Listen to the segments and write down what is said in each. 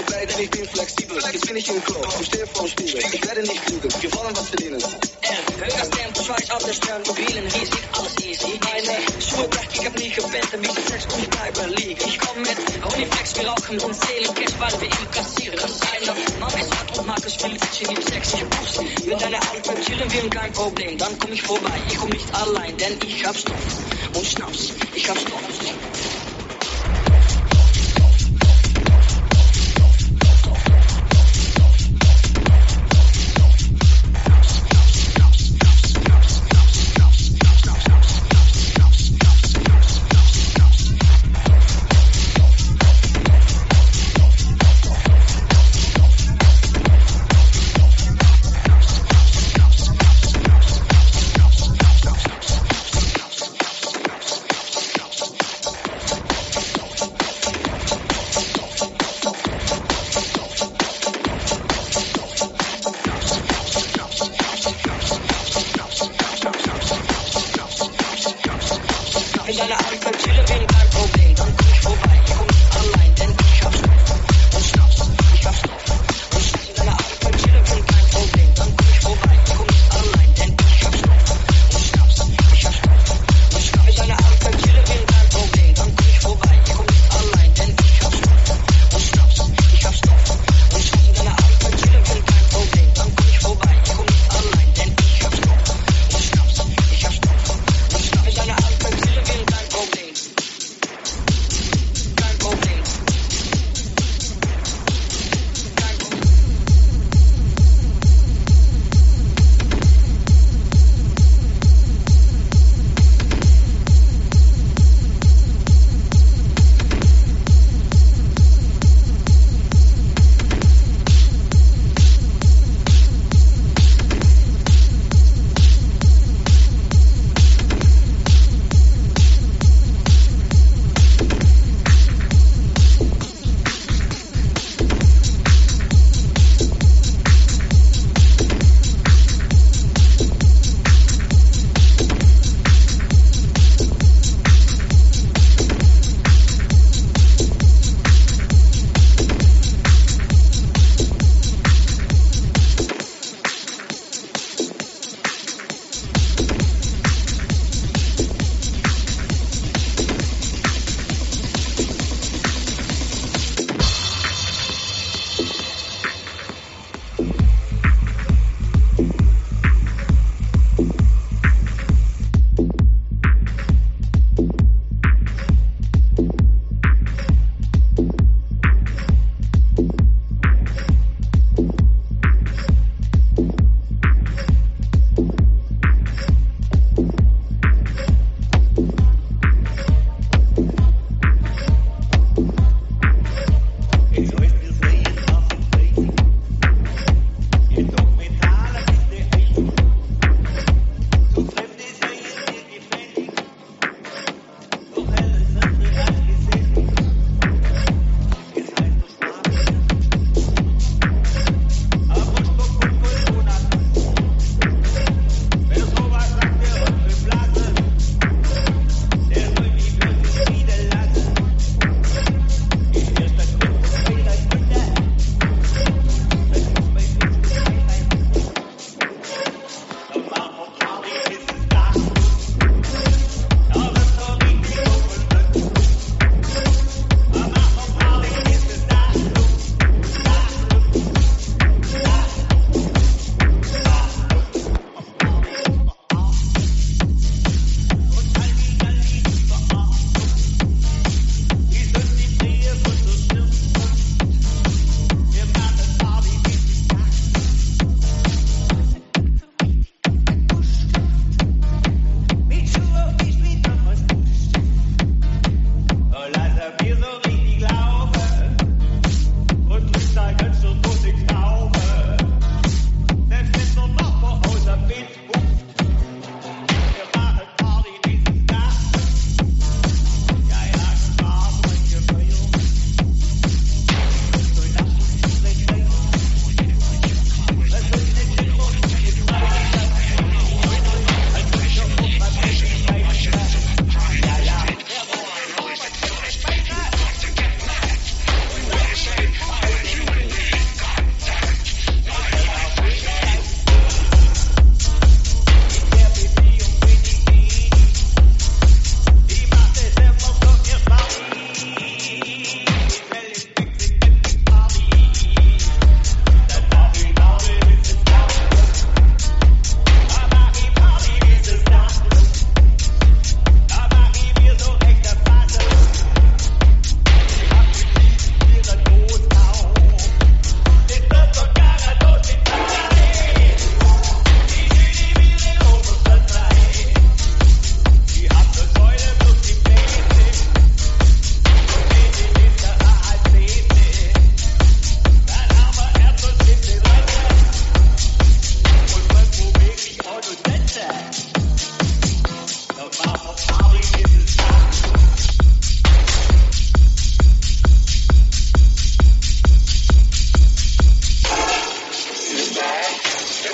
ich vorbei, denn ich bin flexibel. Jetzt bin ich im Club, ich stehe vorm Spiegel. Ich werde nicht lügen, wir wollen was verdienen. Höheres Tempo, Schweiß auf der Stirn, hier sieht alles easy. Meine Schuhe weg, ich hab nie wie sie sechs und ich bleibe liegen. Ich komm mit Honeyflex, wir rauchen und zählen Cash, weil wir ihn kassieren. Seine Mama ist hart und Markus spielt sich in die sexy Pussy. Mit deiner Alten chillen wir kein Problem, dann komm ich vorbei. Ich komm nicht allein, denn ich hab Stoff und Schnaps. Ich hab Stoff.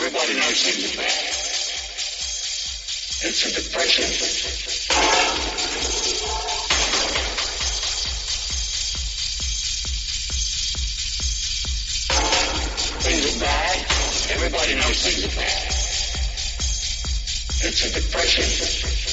Everybody knows Superman. It's a depression. Things are bad. Everybody knows things are bad. It's a depression.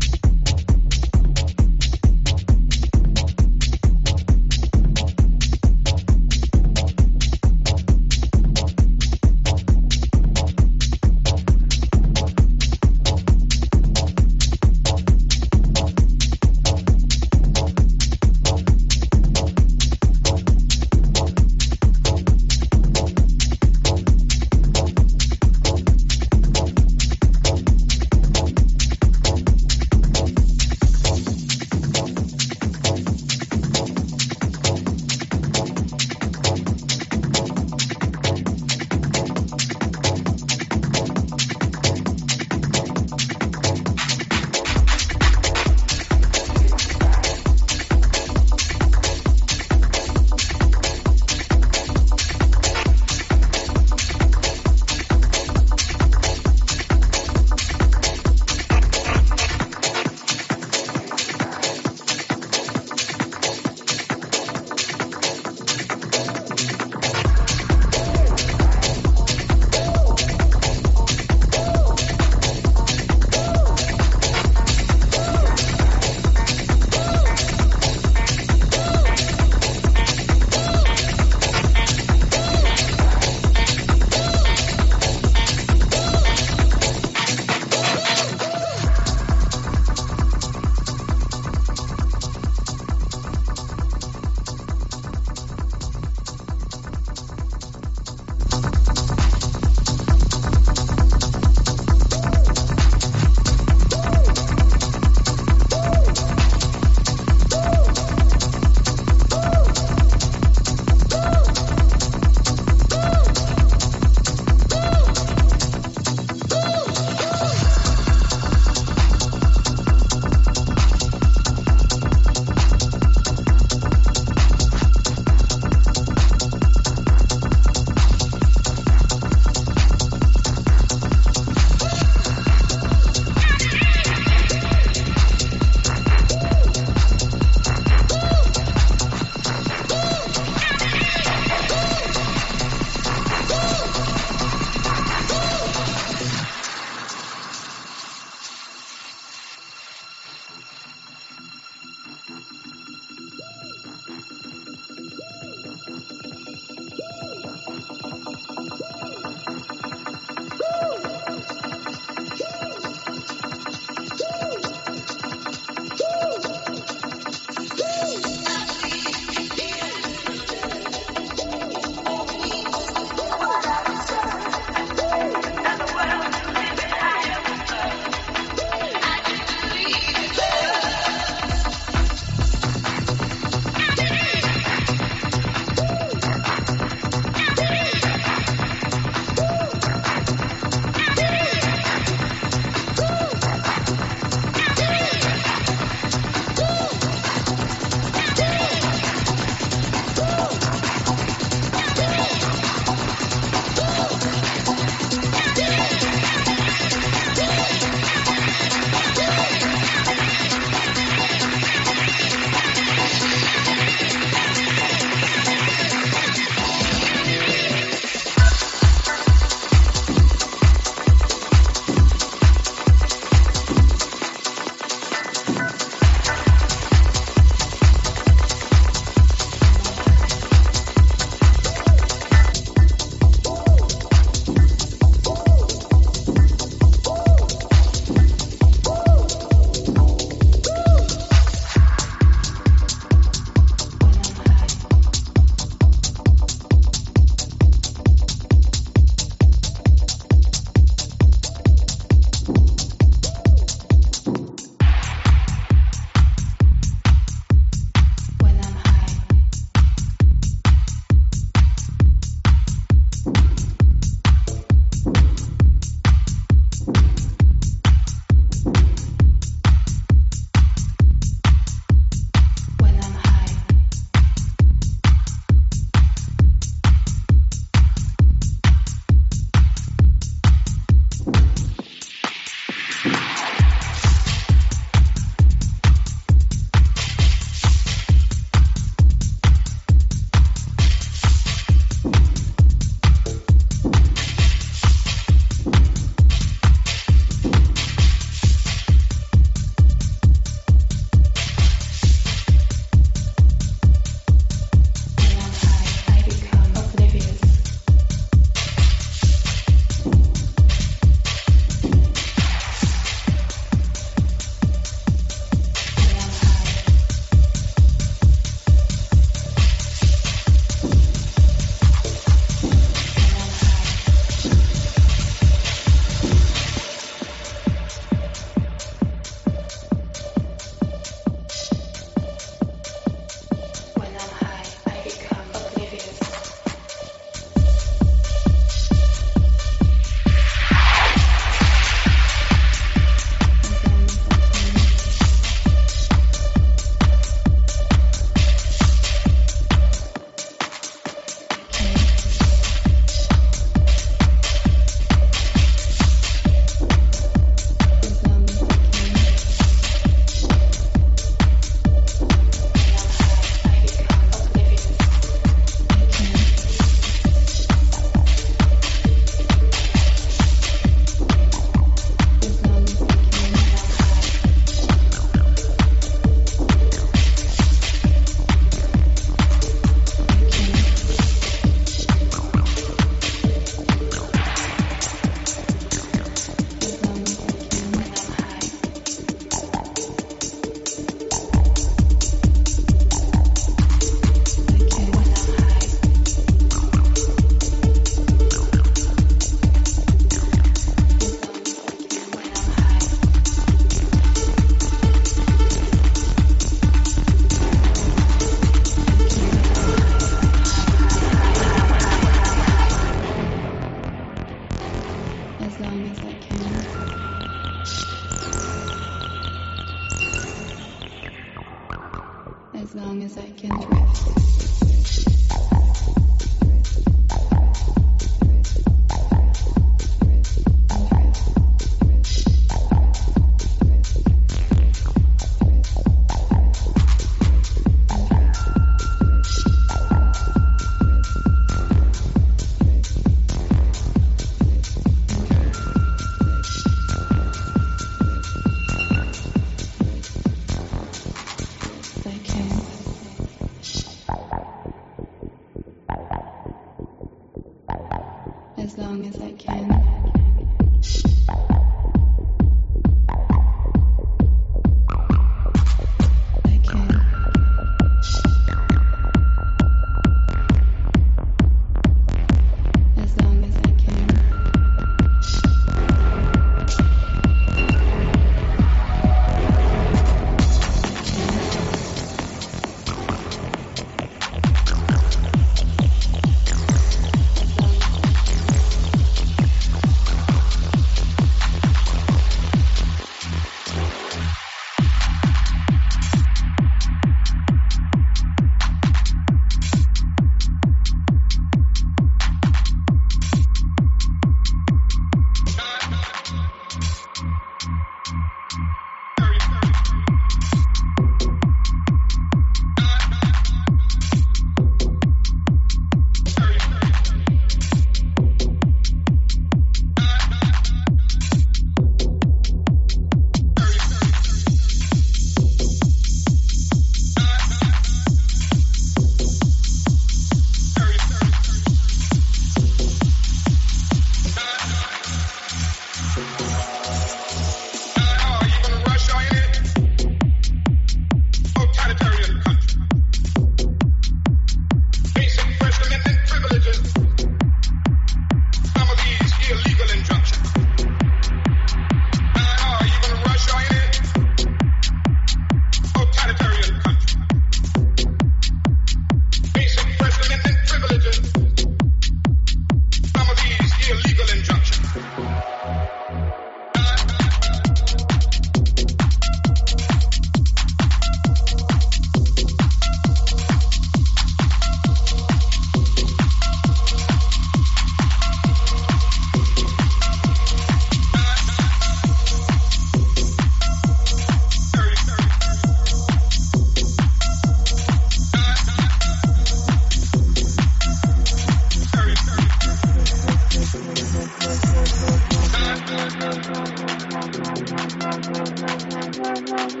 Thank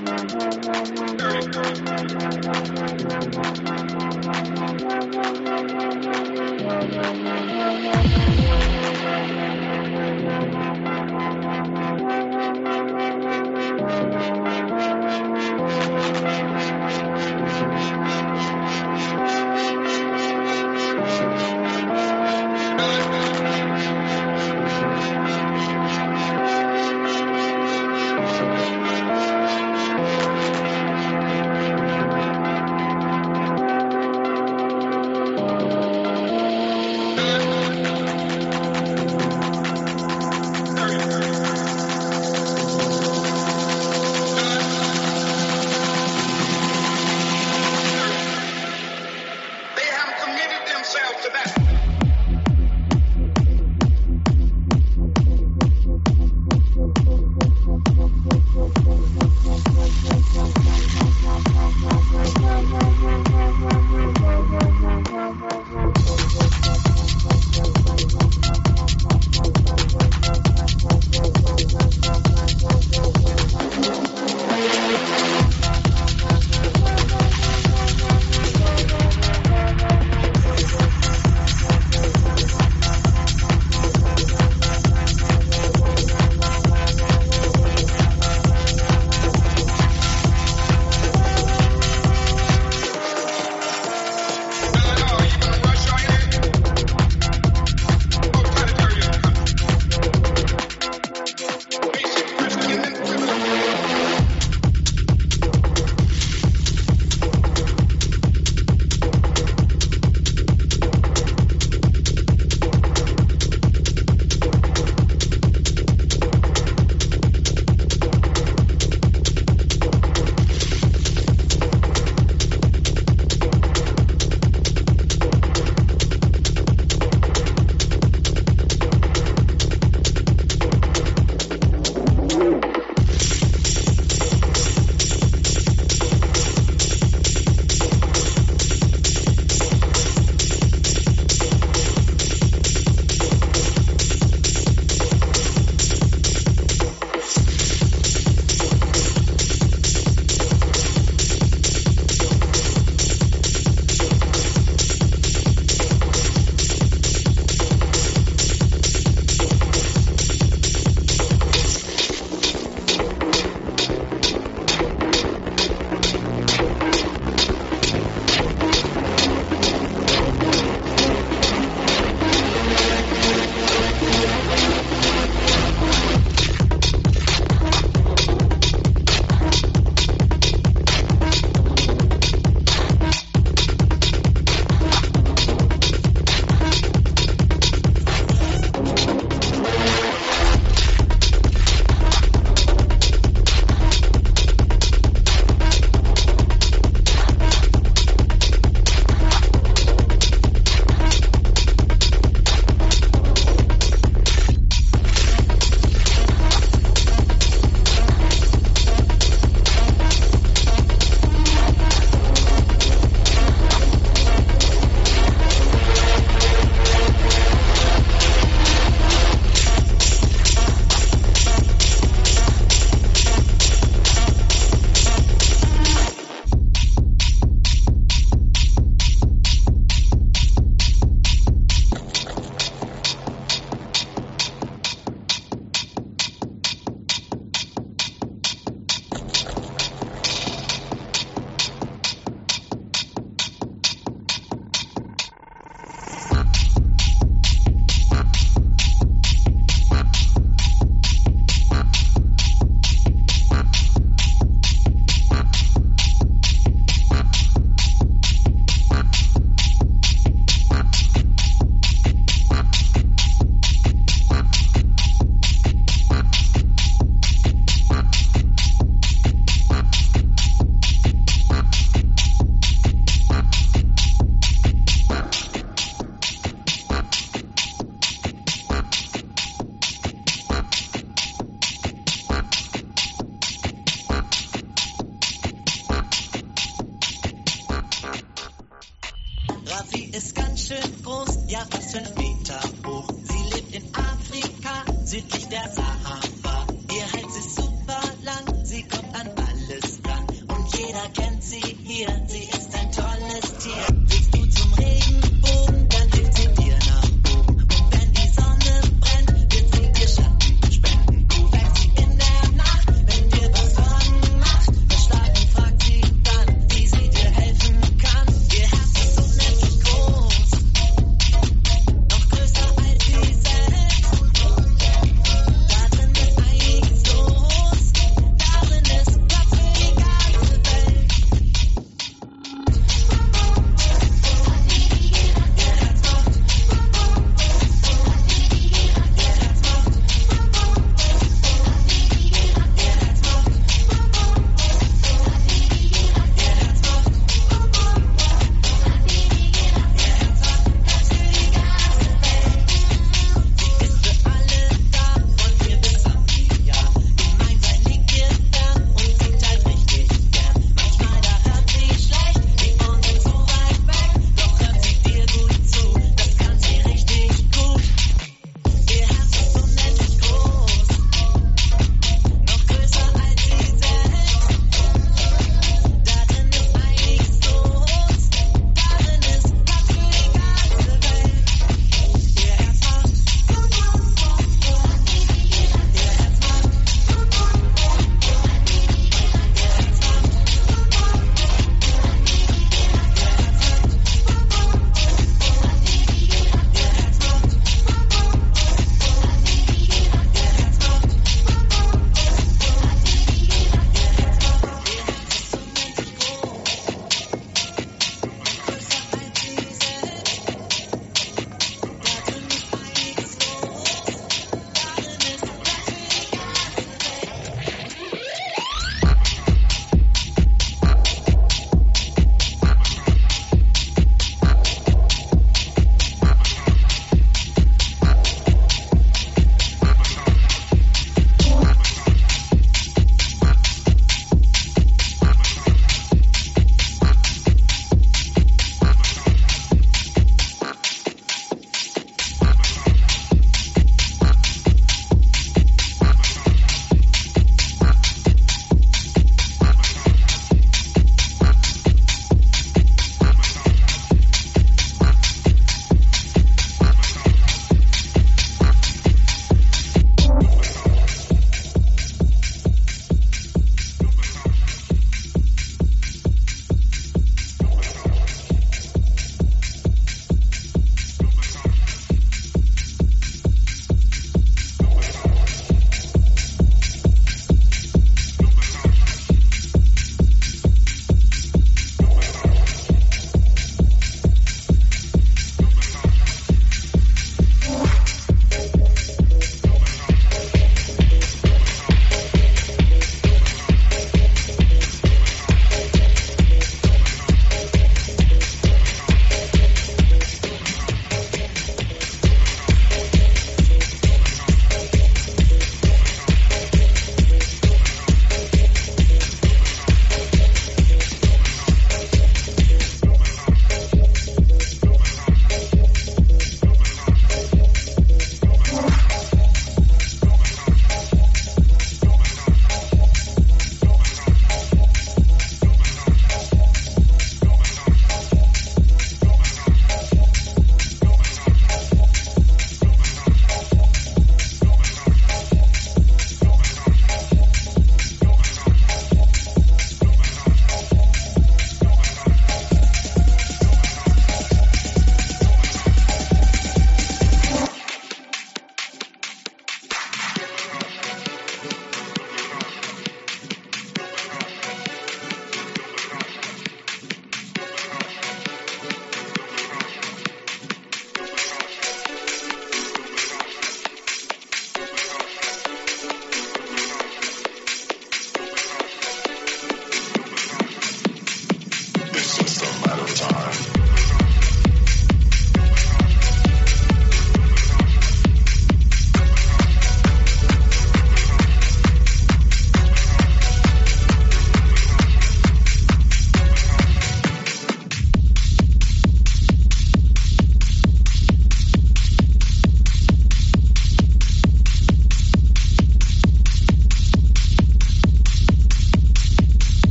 you.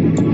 Bye.